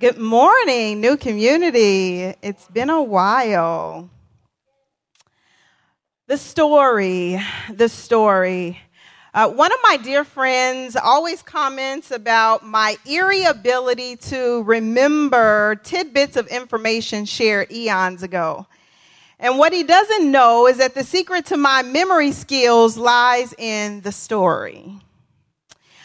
Good morning, new community. It's been a while. The story, the story. Uh, one of my dear friends always comments about my eerie ability to remember tidbits of information shared eons ago. And what he doesn't know is that the secret to my memory skills lies in the story.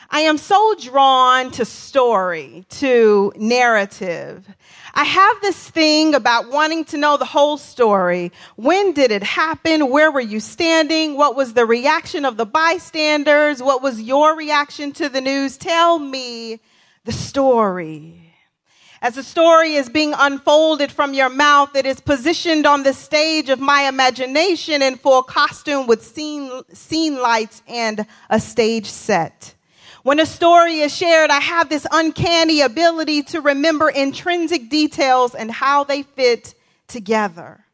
I am so drawn to story, to narrative. I have this thing about wanting to know the whole story. When did it happen? Where were you standing? What was the reaction of the bystanders? What was your reaction to the news? Tell me the story. As the story is being unfolded from your mouth, it is positioned on the stage of my imagination in full costume with scene, scene lights and a stage set. When a story is shared, I have this uncanny ability to remember intrinsic details and how they fit together.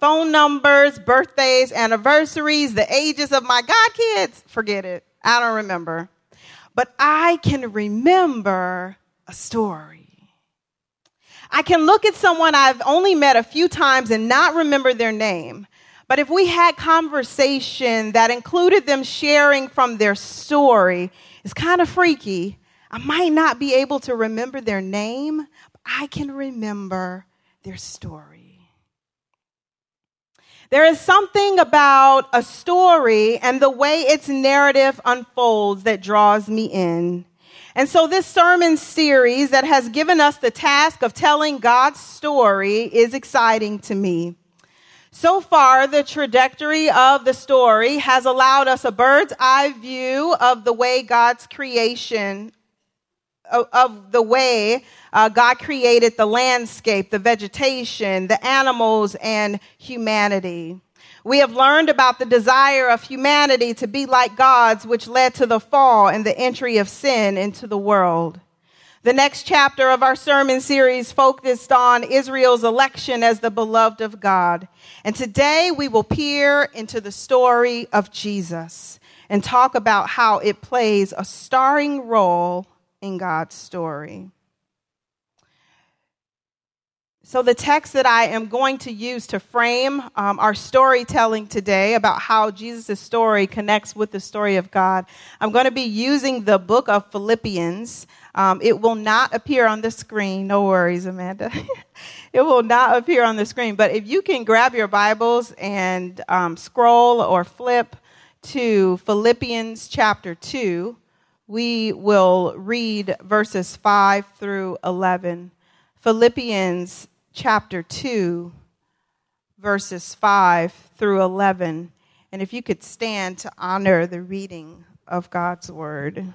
Phone numbers, birthdays, anniversaries, the ages of my godkids, forget it. I don't remember. But I can remember a story. I can look at someone I've only met a few times and not remember their name. But if we had conversation that included them sharing from their story, it's kind of freaky. I might not be able to remember their name, but I can remember their story. There is something about a story and the way its narrative unfolds that draws me in. And so, this sermon series that has given us the task of telling God's story is exciting to me. So far, the trajectory of the story has allowed us a bird's eye view of the way God's creation, of, the way uh, God created the landscape, the vegetation, the animals, and humanity. We have learned about the desire of humanity to be like gods, which led to the fall and the entry of sin into the world. The next chapter of our sermon series focused on Israel's election as the beloved of God. And today we will peer into the story of Jesus and talk about how it plays a starring role in God's story. So, the text that I am going to use to frame um, our storytelling today about how Jesus' story connects with the story of God, I'm going to be using the book of Philippians. Um, it will not appear on the screen. No worries, Amanda. it will not appear on the screen. But if you can grab your Bibles and um, scroll or flip to Philippians chapter 2, we will read verses 5 through 11. Philippians chapter 2, verses 5 through 11. And if you could stand to honor the reading of God's word.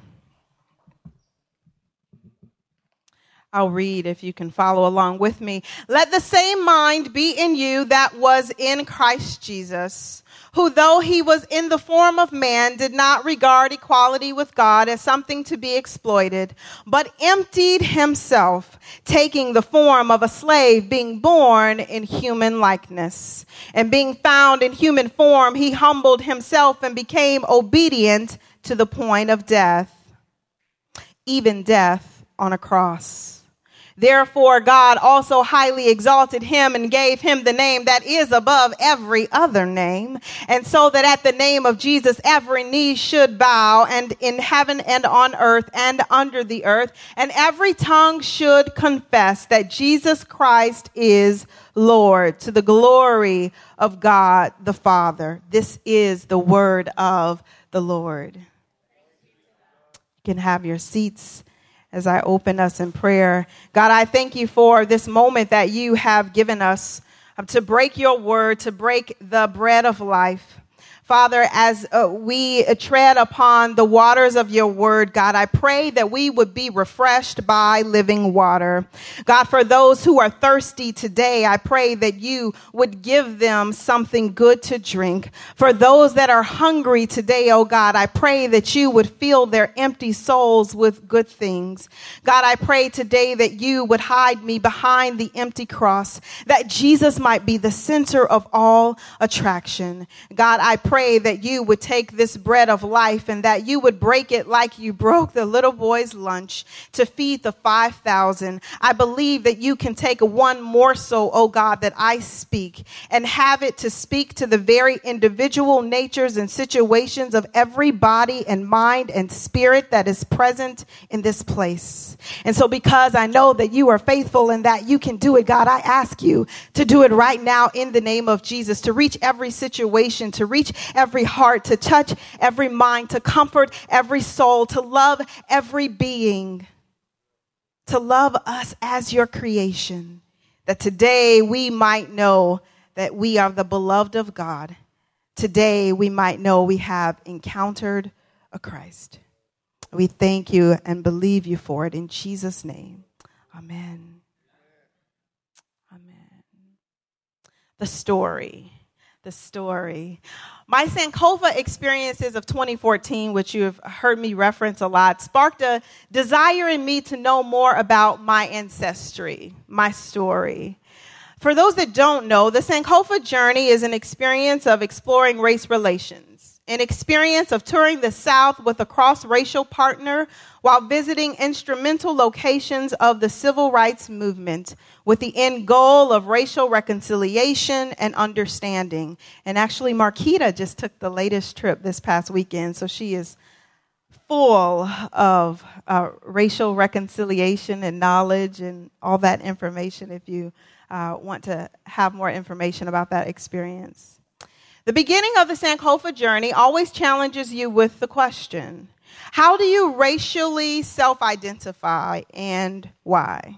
I'll read if you can follow along with me. Let the same mind be in you that was in Christ Jesus who though he was in the form of man did not regard equality with God as something to be exploited, but emptied himself, taking the form of a slave, being born in human likeness. And being found in human form, he humbled himself and became obedient to the point of death, even death on a cross. Therefore, God also highly exalted him and gave him the name that is above every other name. And so that at the name of Jesus, every knee should bow and in heaven and on earth and under the earth. And every tongue should confess that Jesus Christ is Lord to the glory of God the Father. This is the word of the Lord. You can have your seats as I open us in prayer. God, I thank you for this moment that you have given us um, to break your word, to break the bread of life. Father, as uh, we tread upon the waters of your word, God, I pray that we would be refreshed by living water. God, for those who are thirsty today, I pray that you would give them something good to drink. For those that are hungry today, oh God, I pray that you would fill their empty souls with good things. God, I pray today that you would hide me behind the empty cross, that Jesus might be the center of all attraction. God, I pray pray that you would take this bread of life and that you would break it like you broke the little boy's lunch to feed the 5,000. I believe that you can take one morsel, oh God, that I speak and have it to speak to the very individual natures and situations of every body and mind and spirit that is present in this place. And so because I know that you are faithful and that you can do it, God, I ask you to do it right now in the name of Jesus, to reach every situation, to reach every heart, to touch every mind, to comfort every soul, to love every being, to love us as your creation, that today we might know that we are the beloved of God. Today we might know we have encountered a Christ. We thank you and believe you for it in Jesus' name. Amen. Amen. The story. The story. My Sankofa experiences of 2014, which you have heard me reference a lot, sparked a desire in me to know more about my ancestry, my story. For those that don't know, the Sankofa journey is an experience of exploring race relations an experience of touring the South with a cross racial partner while visiting instrumental locations of the civil rights movement with the end goal of racial reconciliation and understanding. And actually, Marquita just took the latest trip this past weekend, so she is full of uh, racial reconciliation and knowledge and all that information if you uh, want to have more information about that experience. The beginning of the Sankofa journey always challenges you with the question How do you racially self identify and why?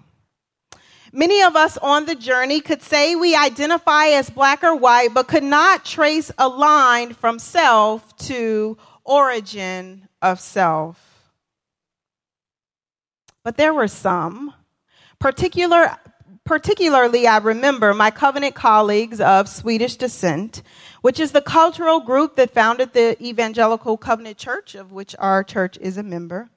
Many of us on the journey could say we identify as black or white, but could not trace a line from self to origin of self. But there were some, particular, particularly I remember my covenant colleagues of Swedish descent which is the cultural group that founded the Evangelical Covenant Church, of which our church is a member.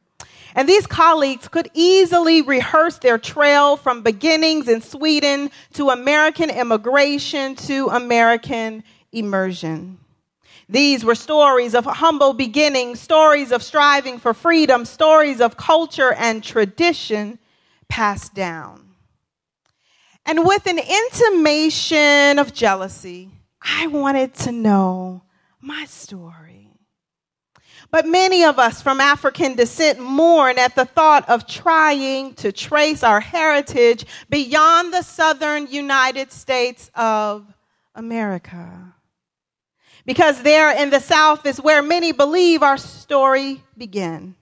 And these colleagues could easily rehearse their trail from beginnings in Sweden to American immigration to American immersion. These were stories of humble beginnings, stories of striving for freedom, stories of culture and tradition passed down. And with an intimation of jealousy, I wanted to know my story. But many of us from African descent mourn at the thought of trying to trace our heritage beyond the southern United States of America. Because there in the South is where many believe our story began.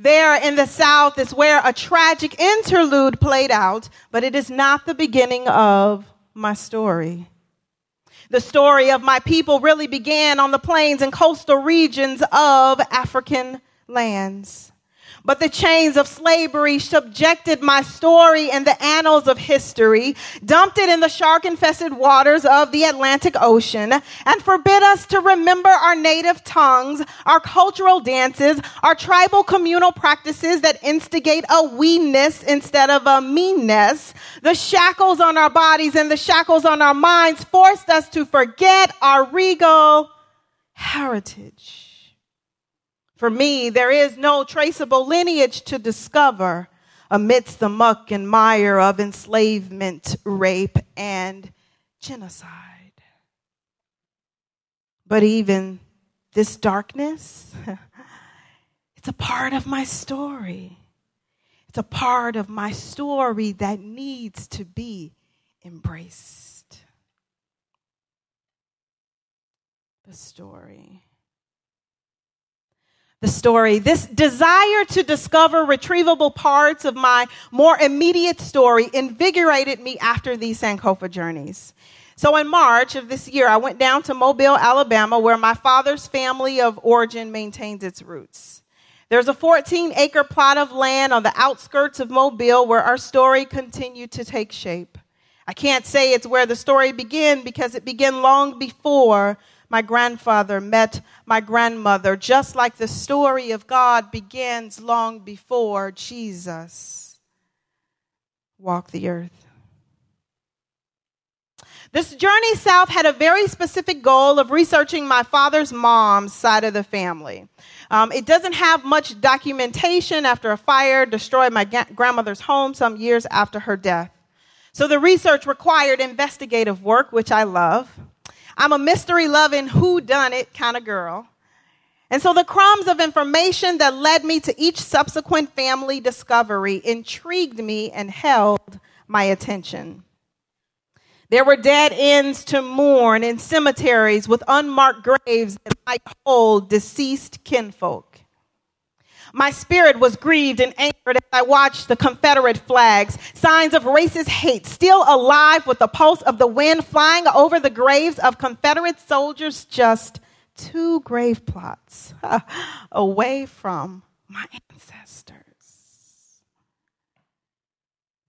There in the South is where a tragic interlude played out, but it is not the beginning of my story. The story of my people really began on the plains and coastal regions of African lands. But the chains of slavery subjected my story in the annals of history, dumped it in the shark infested waters of the Atlantic Ocean, and forbid us to remember our native tongues, our cultural dances, our tribal communal practices that instigate a we-ness instead of a me-ness. The shackles on our bodies and the shackles on our minds forced us to forget our regal heritage. For me, there is no traceable lineage to discover amidst the muck and mire of enslavement, rape, and genocide. But even this darkness, it's a part of my story. It's a part of my story that needs to be embraced. The story the story. This desire to discover retrievable parts of my more immediate story invigorated me after these Sankofa journeys. So in March of this year, I went down to Mobile, Alabama, where my father's family of origin maintains its roots. There's a 14 acre plot of land on the outskirts of Mobile where our story continued to take shape. I can't say it's where the story began because it began long before my grandfather met my grandmother, just like the story of God begins long before Jesus walked the earth. This journey south had a very specific goal of researching my father's mom's side of the family. Um, it doesn't have much documentation after a fire destroyed my ga- grandmother's home some years after her death. So the research required investigative work, which I love. I'm a mystery loving who done it kind of girl. And so the crumbs of information that led me to each subsequent family discovery intrigued me and held my attention. There were dead ends to mourn in cemeteries with unmarked graves that might hold deceased kinfolk. My spirit was grieved and angered as I watched the Confederate flags, signs of racist hate, still alive with the pulse of the wind flying over the graves of Confederate soldiers, just two grave plots away from my ancestors.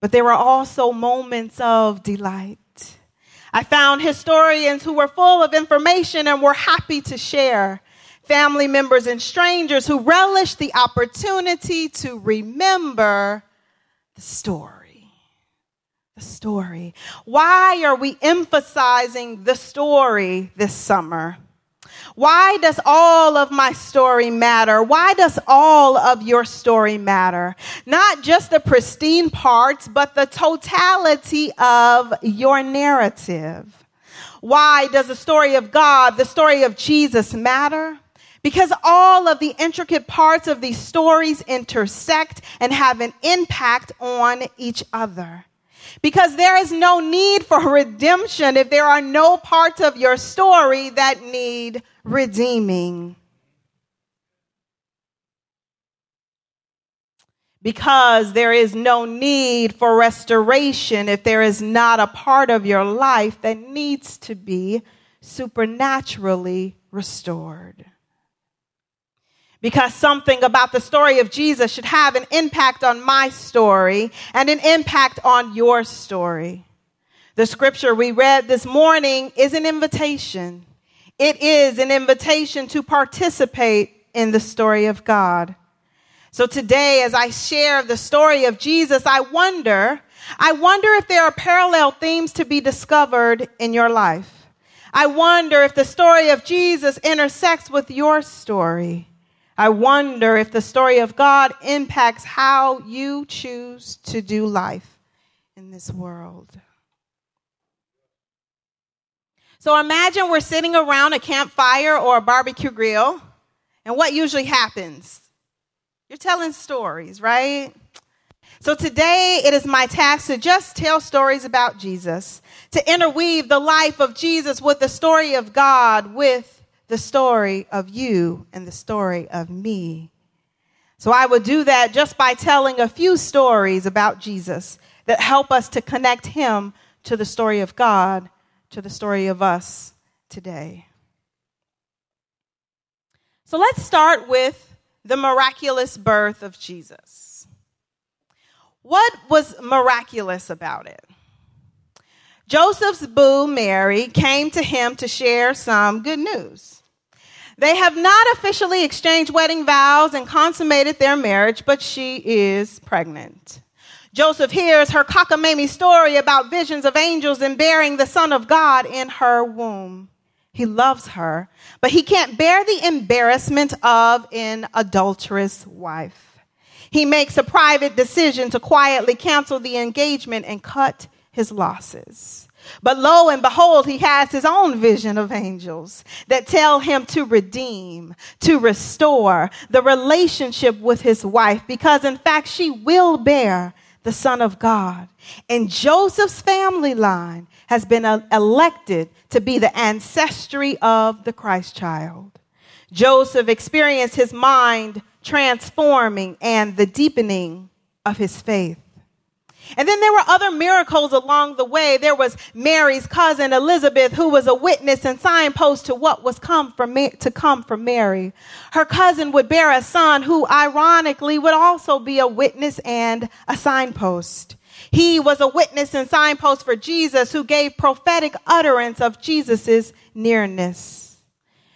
But there were also moments of delight I found historians who were full of information and were happy to share. Family members and strangers who relish the opportunity to remember the story. The story. Why are we emphasizing the story this summer? Why does all of my story matter? Why does all of your story matter? Not just the pristine parts, but the totality of your narrative. Why does the story of God, the story of Jesus matter? Because all of the intricate parts of these stories intersect and have an impact on each other. Because there is no need for redemption if there are no parts of your story that need redeeming. Because there is no need for restoration if there is not a part of your life that needs to be supernaturally restored because something about the story of Jesus should have an impact on my story and an impact on your story. The scripture we read this morning is an invitation. It is an invitation to participate in the story of God. So today, as I share the story of Jesus, I wonder, I wonder if there are parallel themes to be discovered in your life. I wonder if the story of Jesus intersects with your story. I wonder if the story of God impacts how you choose to do life in this world. So imagine we're sitting around a campfire or a barbecue grill, and what usually happens? You're telling stories, right? So today it is my task to just tell stories about Jesus, to interweave the life of Jesus with the story of God, with the story of you and the story of me. So I would do that just by telling a few stories about Jesus that help us to connect him to the story of God, to the story of us today. So let's start with the miraculous birth of Jesus. What was miraculous about it? Joseph's boo, Mary, came to him to share some good news. They have not officially exchanged wedding vows and consummated their marriage, but she is pregnant. Joseph hears her cockamamie story about visions of angels and bearing the Son of God in her womb. He loves her, but he can't bear the embarrassment of an adulterous wife. He makes a private decision to quietly cancel the engagement and cut his losses. But lo and behold, he has his own vision of angels that tell him to redeem, to restore the relationship with his wife, because in fact, she will bear the Son of God. And Joseph's family line has been elected to be the ancestry of the Christ child. Joseph experienced his mind transforming and the deepening of his faith. And then there were other miracles along the way. There was Mary's cousin Elizabeth, who was a witness and signpost to what was come from to come from Mary. Her cousin would bear a son who ironically would also be a witness and a signpost. He was a witness and signpost for Jesus who gave prophetic utterance of Jesus' nearness.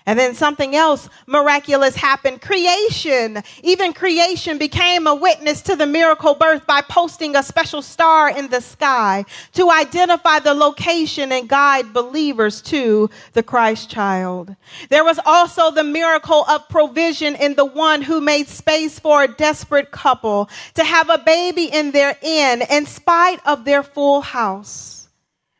And then something else miraculous happened. Creation. Even creation became a witness to the miracle birth by posting a special star in the sky to identify the location and guide believers to the Christ child. There was also the miracle of provision in the one who made space for a desperate couple to have a baby in their inn in spite of their full house.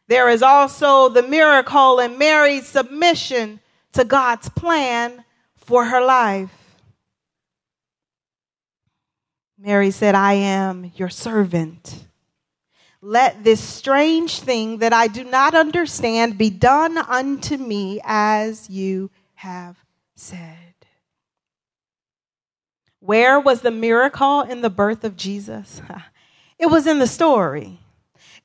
There is also the miracle in Mary's submission to God's plan for her life. Mary said, I am your servant. Let this strange thing that I do not understand be done unto me as you have said. Where was the miracle in the birth of Jesus? It was in the story.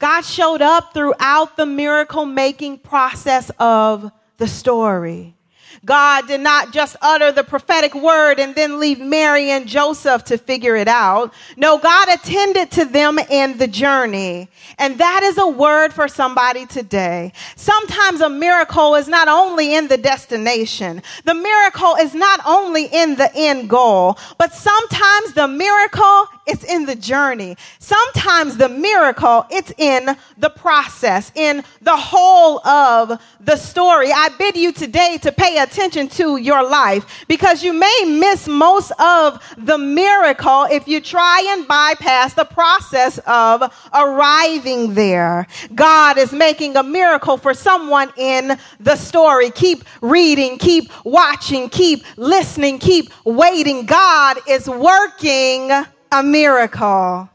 God showed up throughout the miracle making process of the story. God did not just utter the prophetic word and then leave Mary and Joseph to figure it out. No, God attended to them in the journey. And that is a word for somebody today. Sometimes a miracle is not only in the destination. The miracle is not only in the end goal, but sometimes the miracle is in the journey. Sometimes the miracle, it's in the process, in the whole of the story. I bid you today to pay attention to your life because you may miss most of the miracle if you try and bypass the process of arriving there. God is making a miracle for someone in the story. Keep reading, keep watching, keep listening, keep waiting. God is working a miracle.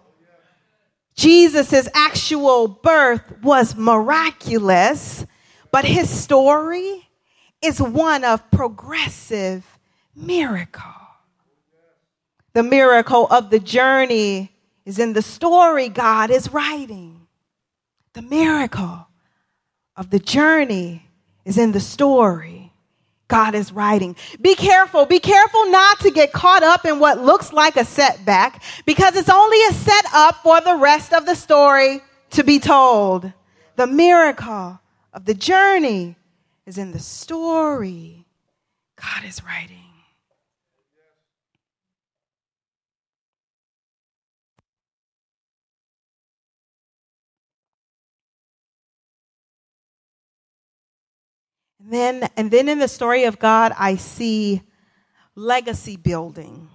Jesus' actual birth was miraculous, but his story is one of progressive miracle. The miracle of the journey is in the story God is writing. The miracle of the journey is in the story God is writing. Be careful. Be careful not to get caught up in what looks like a setback because it's only a setup for the rest of the story to be told. The miracle of the journey is in the story God is writing. And then, and then in the story of God, I see legacy building.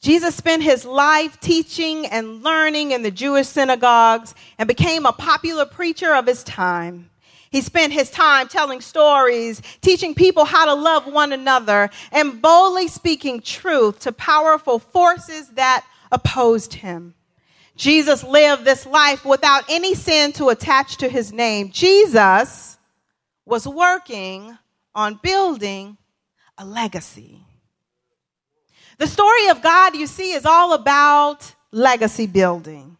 Jesus spent his life teaching and learning in the Jewish synagogues and became a popular preacher of his time. He spent his time telling stories, teaching people how to love one another, and boldly speaking truth to powerful forces that opposed him. Jesus lived this life without any sin to attach to his name. Jesus was working on building a legacy. The story of God, you see, is all about legacy building.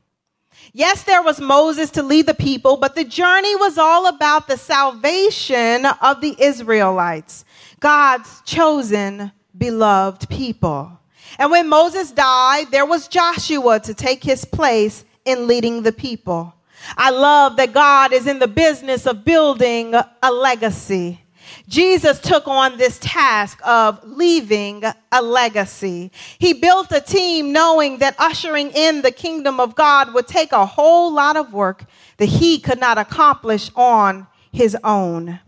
Yes, there was Moses to lead the people, but the journey was all about the salvation of the Israelites, God's chosen, beloved people. And when Moses died, there was Joshua to take his place in leading the people. I love that God is in the business of building a legacy. Jesus took on this task of leaving a legacy. He built a team knowing that ushering in the kingdom of God would take a whole lot of work that he could not accomplish on his own.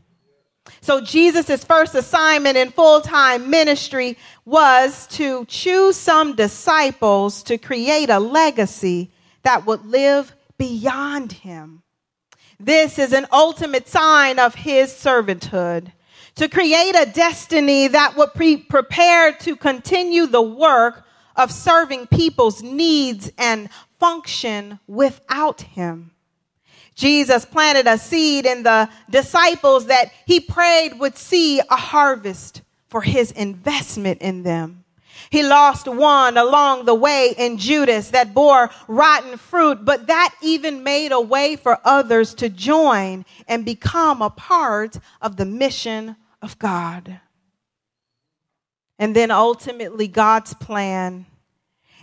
So Jesus' first assignment in full-time ministry was to choose some disciples to create a legacy that would live beyond him. This is an ultimate sign of his servanthood. To create a destiny that would be prepared to continue the work of serving people's needs and function without him. Jesus planted a seed in the disciples that he prayed would see a harvest for his investment in them. He lost one along the way in Judas that bore rotten fruit, but that even made a way for others to join and become a part of the mission of God. And then ultimately, God's plan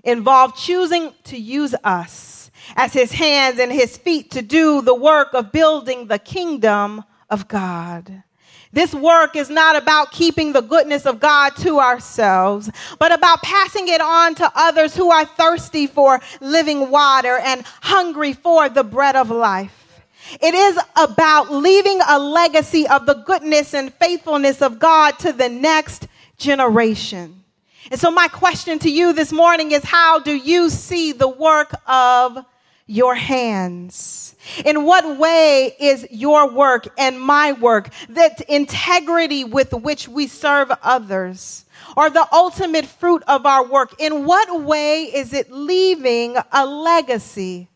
involved choosing to use us as his hands and his feet to do the work of building the kingdom of God. This work is not about keeping the goodness of God to ourselves, but about passing it on to others who are thirsty for living water and hungry for the bread of life. It is about leaving a legacy of the goodness and faithfulness of God to the next generation. And so my question to you this morning is how do you see the work of your hands? In what way is your work and my work, that integrity with which we serve others, or the ultimate fruit of our work, in what way is it leaving a legacy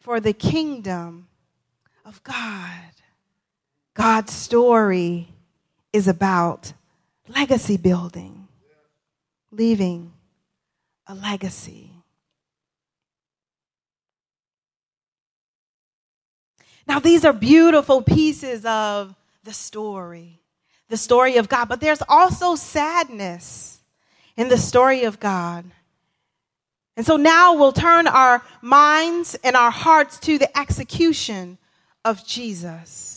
for the kingdom of God? God's story is about legacy building, leaving a legacy. Now, these are beautiful pieces of the story, the story of God, but there's also sadness in the story of God. And so now we'll turn our minds and our hearts to the execution of Jesus.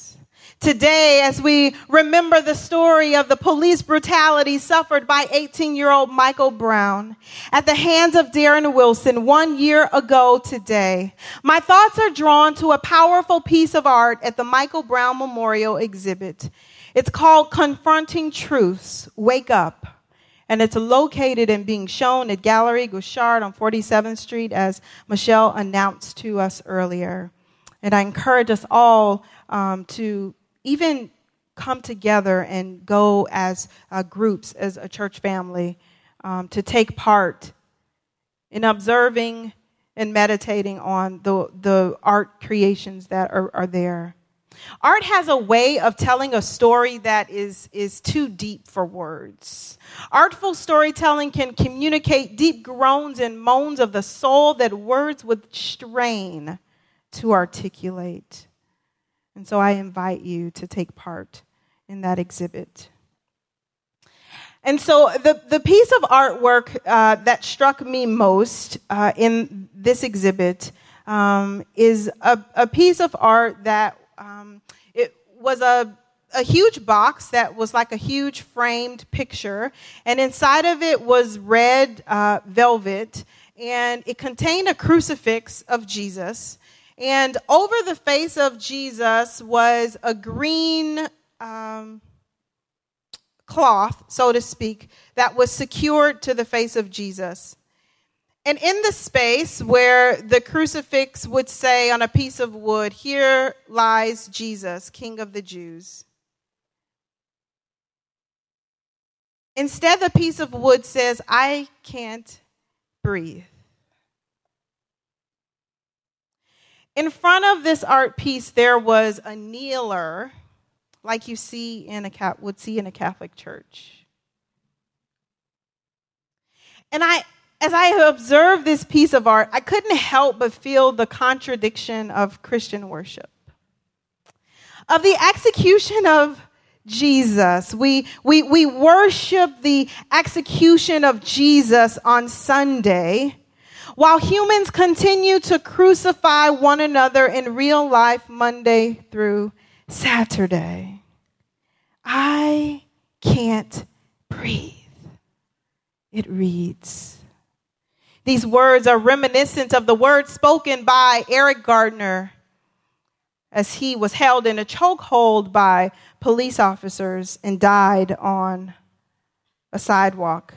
Today, as we remember the story of the police brutality suffered by 18 year old Michael Brown at the hands of Darren Wilson one year ago today, my thoughts are drawn to a powerful piece of art at the Michael Brown Memorial exhibit. It's called Confronting Truths Wake Up. And it's located and being shown at Gallery Guichard on 47th Street, as Michelle announced to us earlier. And I encourage us all um, to even come together and go as uh, groups, as a church family, um, to take part in observing and meditating on the, the art creations that are, are there. Art has a way of telling a story that is, is too deep for words. Artful storytelling can communicate deep groans and moans of the soul that words would strain to articulate. And so I invite you to take part in that exhibit. And so the, the piece of artwork uh, that struck me most uh, in this exhibit um, is a, a, piece of art that um, it was a, a huge box that was like a huge framed picture, and inside of it was red uh, velvet, and it contained a crucifix of Jesus. And over the face of Jesus was a green um, cloth, so to speak, that was secured to the face of Jesus. And in the space where the crucifix would say on a piece of wood, Here lies Jesus, King of the Jews. Instead, the piece of wood says, I can't breathe. In front of this art piece, there was a kneeler, like you see in a would see in a Catholic church. And I, as I observed this piece of art, I couldn't help but feel the contradiction of Christian worship, of the execution of Jesus. We, we, we worship the execution of Jesus on Sunday, while humans continue to crucify one another in real life Monday through Saturday, I can't breathe. It reads. These words are reminiscent of the words spoken by Eric Garner as he was held in a chokehold by police officers and died on a sidewalk.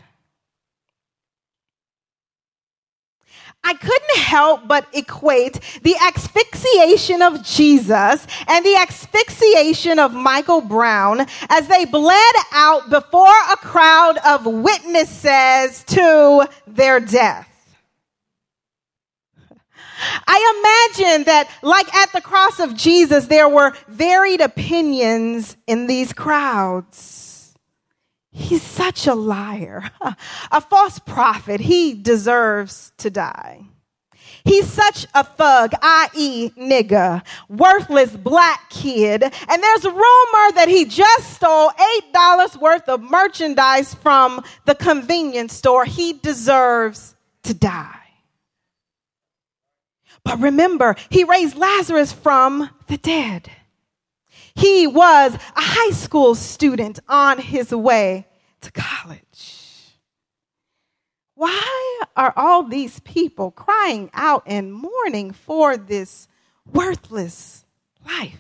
I couldn't help but equate the asphyxiation of Jesus and the asphyxiation of Michael Brown as they bled out before a crowd of witnesses to their death. I imagine that, like at the cross of Jesus, there were varied opinions in these crowds. He's such a liar, a false prophet. He deserves to die. He's such a thug, i.e., nigga, worthless black kid. And there's a rumor that he just stole $8 worth of merchandise from the convenience store. He deserves to die. But remember, he raised Lazarus from the dead. He was a high school student on his way to college. Why are all these people crying out and mourning for this worthless life?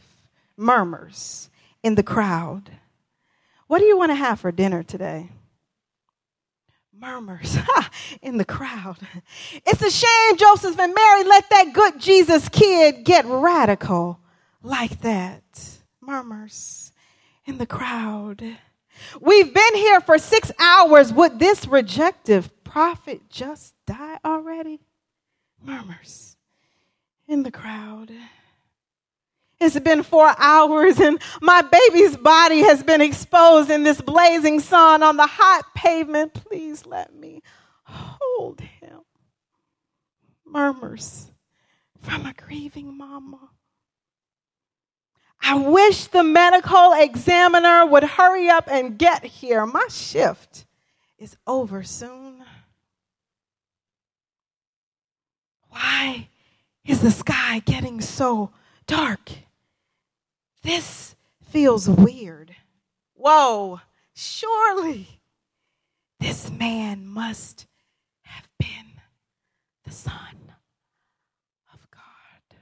Murmurs in the crowd. What do you want to have for dinner today? Murmurs in the crowd. It's a shame Joseph and Mary let that good Jesus kid get radical like that. Murmurs in the crowd. We've been here for six hours. Would this rejective prophet just die already? Murmurs in the crowd. It's been four hours and my baby's body has been exposed in this blazing sun on the hot pavement. Please let me hold him. Murmurs from a grieving mama. I wish the medical examiner would hurry up and get here. My shift is over soon. Why is the sky getting so dark? This feels weird. Whoa, surely this man must have been the Son of God.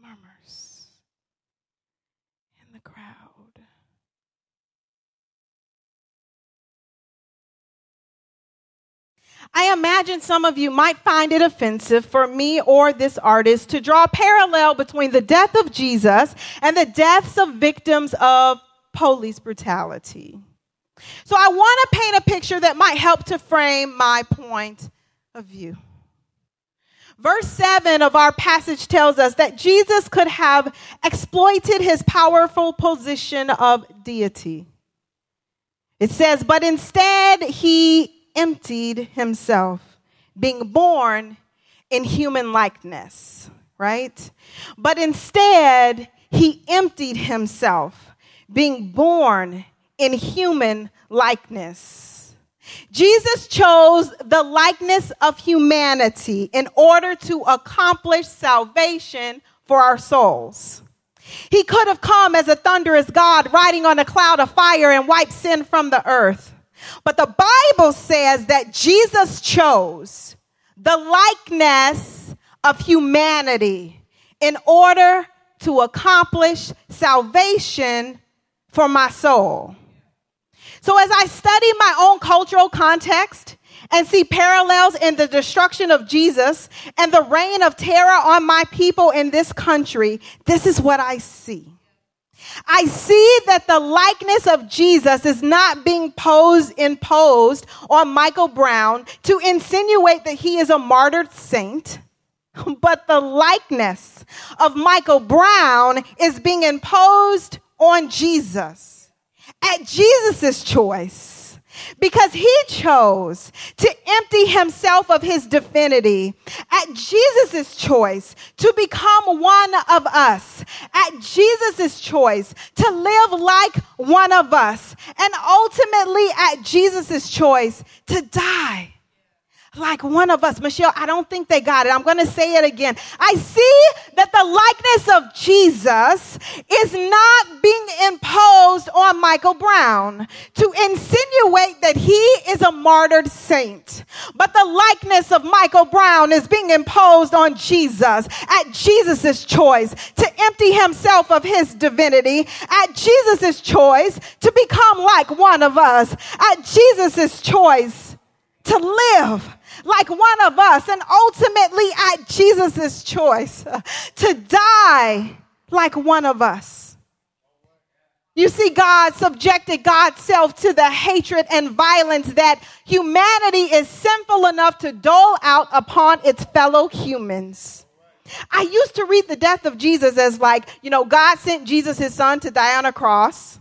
Murmurs in the crowd. I imagine some of you might find it offensive for me or this artist to draw a parallel between the death of Jesus and the deaths of victims of police brutality. So I want to paint a picture that might help to frame my point of view. Verse 7 of our passage tells us that Jesus could have exploited his powerful position of deity. It says, but instead he emptied himself, being born in human likeness, right? But instead, he emptied himself, being born in human likeness. Jesus chose the likeness of humanity in order to accomplish salvation for our souls. He could have come as a thunderous God riding on a cloud of fire and wiped sin from the earth. But the Bible says that Jesus chose the likeness of humanity in order to accomplish salvation for my soul. So as I study my own cultural context and see parallels in the destruction of Jesus and the reign of terror on my people in this country, this is what I see. I see that the likeness of Jesus is not being posed, imposed on Michael Brown to insinuate that he is a martyred saint, but the likeness of Michael Brown is being imposed on Jesus. At Jesus' choice because he chose to empty himself of his divinity at Jesus' choice to become one of us, at Jesus' choice to live like one of us, and ultimately at Jesus' choice to die like one of us. Michelle, I don't think they got it. I'm going to say it again. I see that the likeness of Jesus is not being imposed on Michael Brown to insinuate that he is a martyred saint. But the likeness of Michael Brown is being imposed on Jesus at Jesus' choice to empty himself of his divinity, at Jesus' choice to become like one of us, at Jesus' choice to live like one of us, and ultimately at Jesus' choice to die like one of us. You see, God subjected God's self to the hatred and violence that humanity is sinful enough to dole out upon its fellow humans. I used to read the death of Jesus as like, you know, God sent Jesus, his son, to die on a cross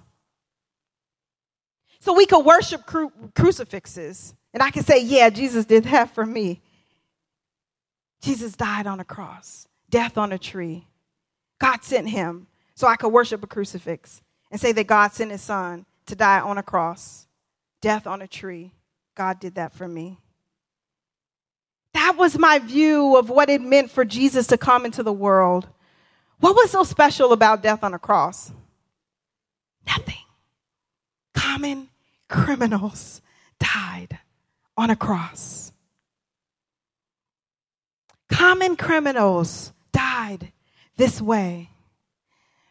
so we could worship cru- crucifixes. And I can say, yeah, Jesus did that for me. Jesus died on a cross, death on a tree. God sent him so I could worship a crucifix and say that God sent his son to die on a cross, death on a tree. God did that for me. That was my view of what it meant for Jesus to come into the world. What was so special about death on a cross? Nothing. Common criminals died on a cross. Common criminals died this way.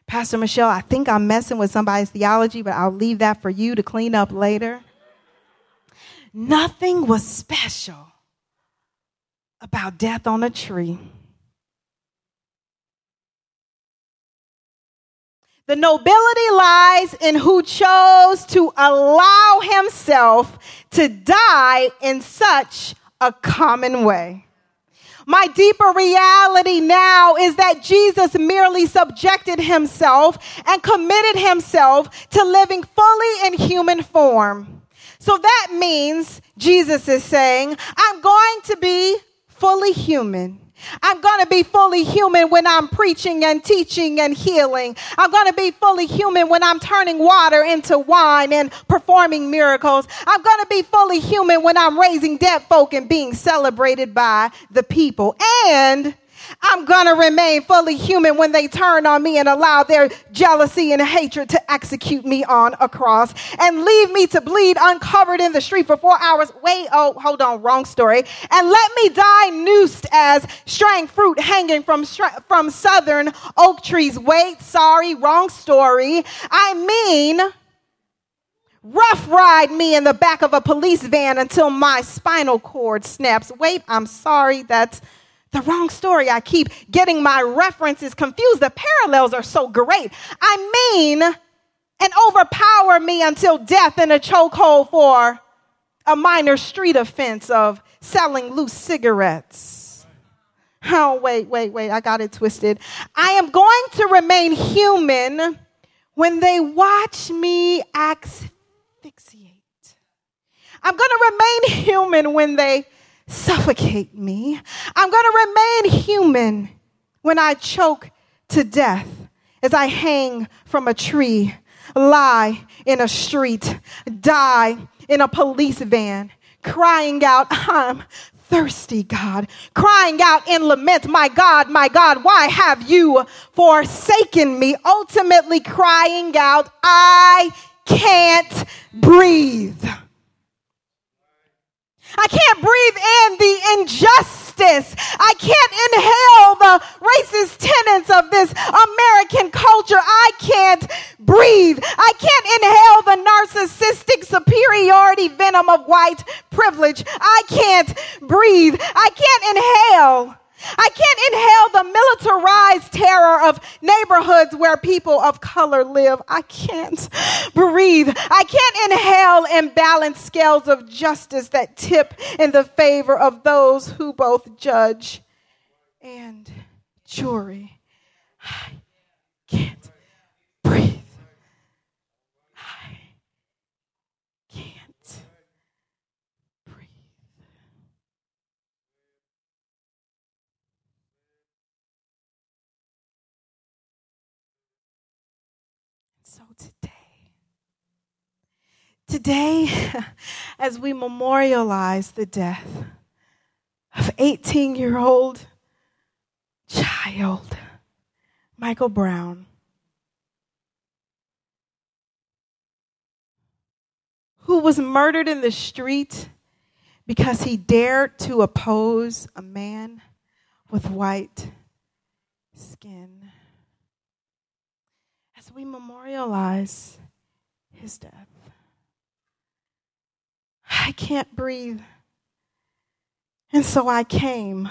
Pastor Michelle, I think I'm messing with somebody's theology, but I'll leave that for you to clean up later. Nothing was special about death on a tree. The nobility lies in who chose to allow himself to die in such a common way. My deeper reality now is that Jesus merely subjected himself and committed himself to living fully in human form. So that means Jesus is saying, I'm going to be fully human. I'm going to be fully human when I'm preaching and teaching and healing. I'm going to be fully human when I'm turning water into wine and performing miracles. I'm going to be fully human when I'm raising dead folk and being celebrated by the people. And I'm going to remain fully human when they turn on me and allow their jealousy and hatred to execute me on a cross and leave me to bleed uncovered in the street for four hours. Wait, oh, hold on, wrong story. And let me die noosed as strange fruit hanging from, from southern oak trees. Wait, sorry, wrong story. I mean, rough ride me in the back of a police van until my spinal cord snaps. Wait, I'm sorry, that's the wrong story. I keep getting my references confused. The parallels are so great. I mean, and overpower me until death in a chokehold for a minor street offense of selling loose cigarettes. Oh, wait, wait, wait. I got it twisted. I am going to remain human when they watch me asphyxiate. I'm going to remain human when they suffocate me. I'm going to remain human when I choke to death as I hang from a tree, lie in a street, die in a police van, crying out, I'm thirsty, God, crying out in lament, My God, my God, why have you forsaken me? Ultimately crying out, I can't breathe. I can't breathe in the injustice. I can't inhale the racist tenets of this American culture. I can't breathe. I can't inhale the narcissistic superiority venom of white privilege. I can't breathe. I can't inhale I can't inhale the militarized terror of neighborhoods where people of color live. I can't breathe. I can't inhale imbalanced scales of justice that tip in the favor of those who both judge and jury. I can't breathe. So today, today, as we memorialize the death of 18 year old child Michael Brown, who was murdered in the street because he dared to oppose a man with white skin as we memorialize his death. I can't breathe. And so I came.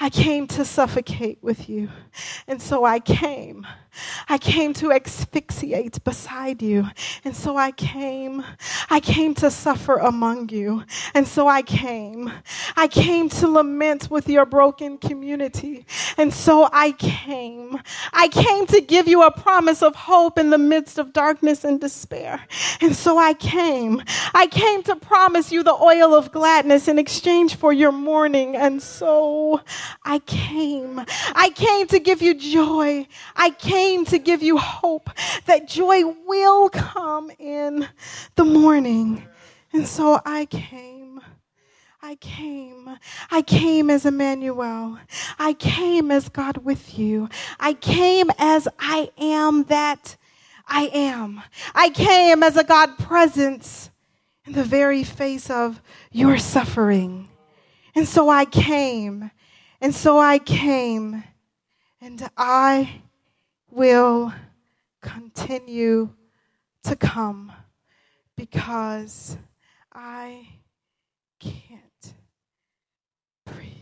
I came to suffocate with you. And so I came. I came to asphyxiate beside you. And so I came. I came to suffer among you. And so I came. I came to lament with your broken community. And so I came. I came to give you a promise of hope in the midst of darkness and despair. And so I came. I came to promise you the oil of gladness in exchange for your mourning. And so I came. I came to give you joy. I came to give you hope that joy will come in the morning. And so I came. I came. I came as Emmanuel. I came as God with you. I came as I am that I am. I came as a God presence in the very face of your suffering. And so I came. And so I came. And I will continue to come because I can't breathe.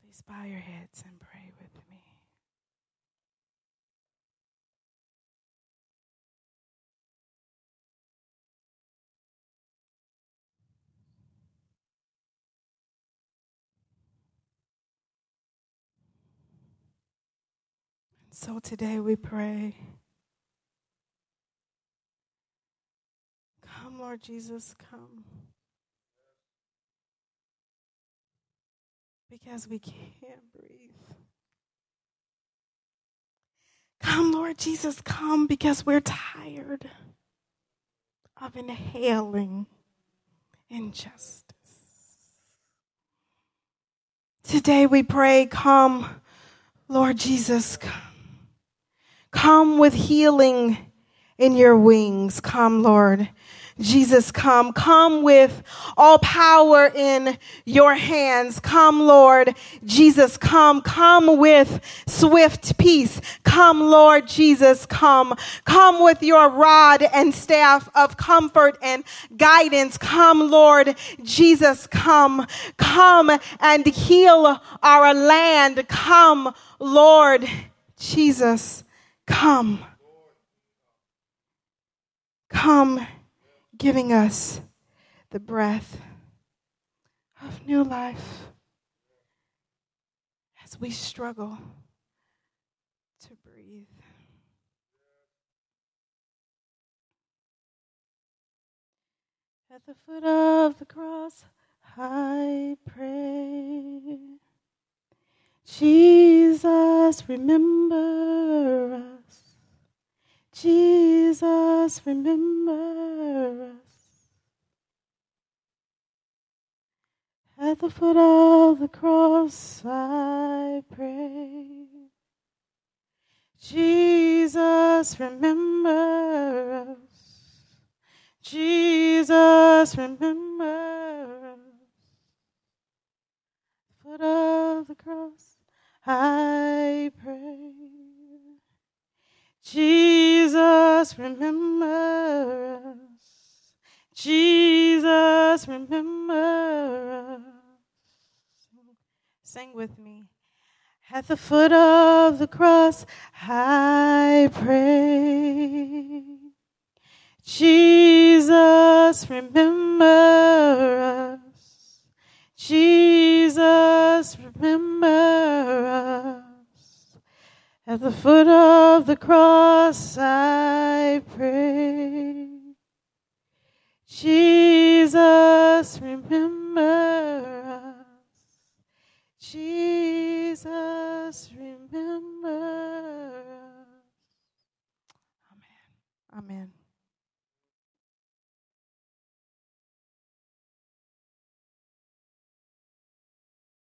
Please bow your heads and pray with me. So today we pray. Come, Lord Jesus, come. Because we can't breathe. Come, Lord Jesus, come because we're tired of inhaling injustice. Today we pray, come, Lord Jesus, come. Come with healing in your wings. Come, Lord. Jesus, come. Come with all power in your hands. Come, Lord. Jesus, come. Come with swift peace. Come, Lord Jesus, come. Come with your rod and staff of comfort and guidance. Come, Lord Jesus, come. Come and heal our land. Come, Lord Jesus, come. Come giving us the breath of new life as we struggle to breathe. At the foot of the cross, I pray. Jesus, remember us. Jesus, remember us. At the foot of the cross, I pray. Jesus, remember us. Jesus, remember us. Foot of the cross, I pray. Jesus, remember us. Jesus, remember us. Sing with me. At the foot of the cross, I pray. Jesus, remember us. Jesus, remember us. At the foot of the cross, I pray. Jesus, remember us. Jesus, remember us. Amen. Amen.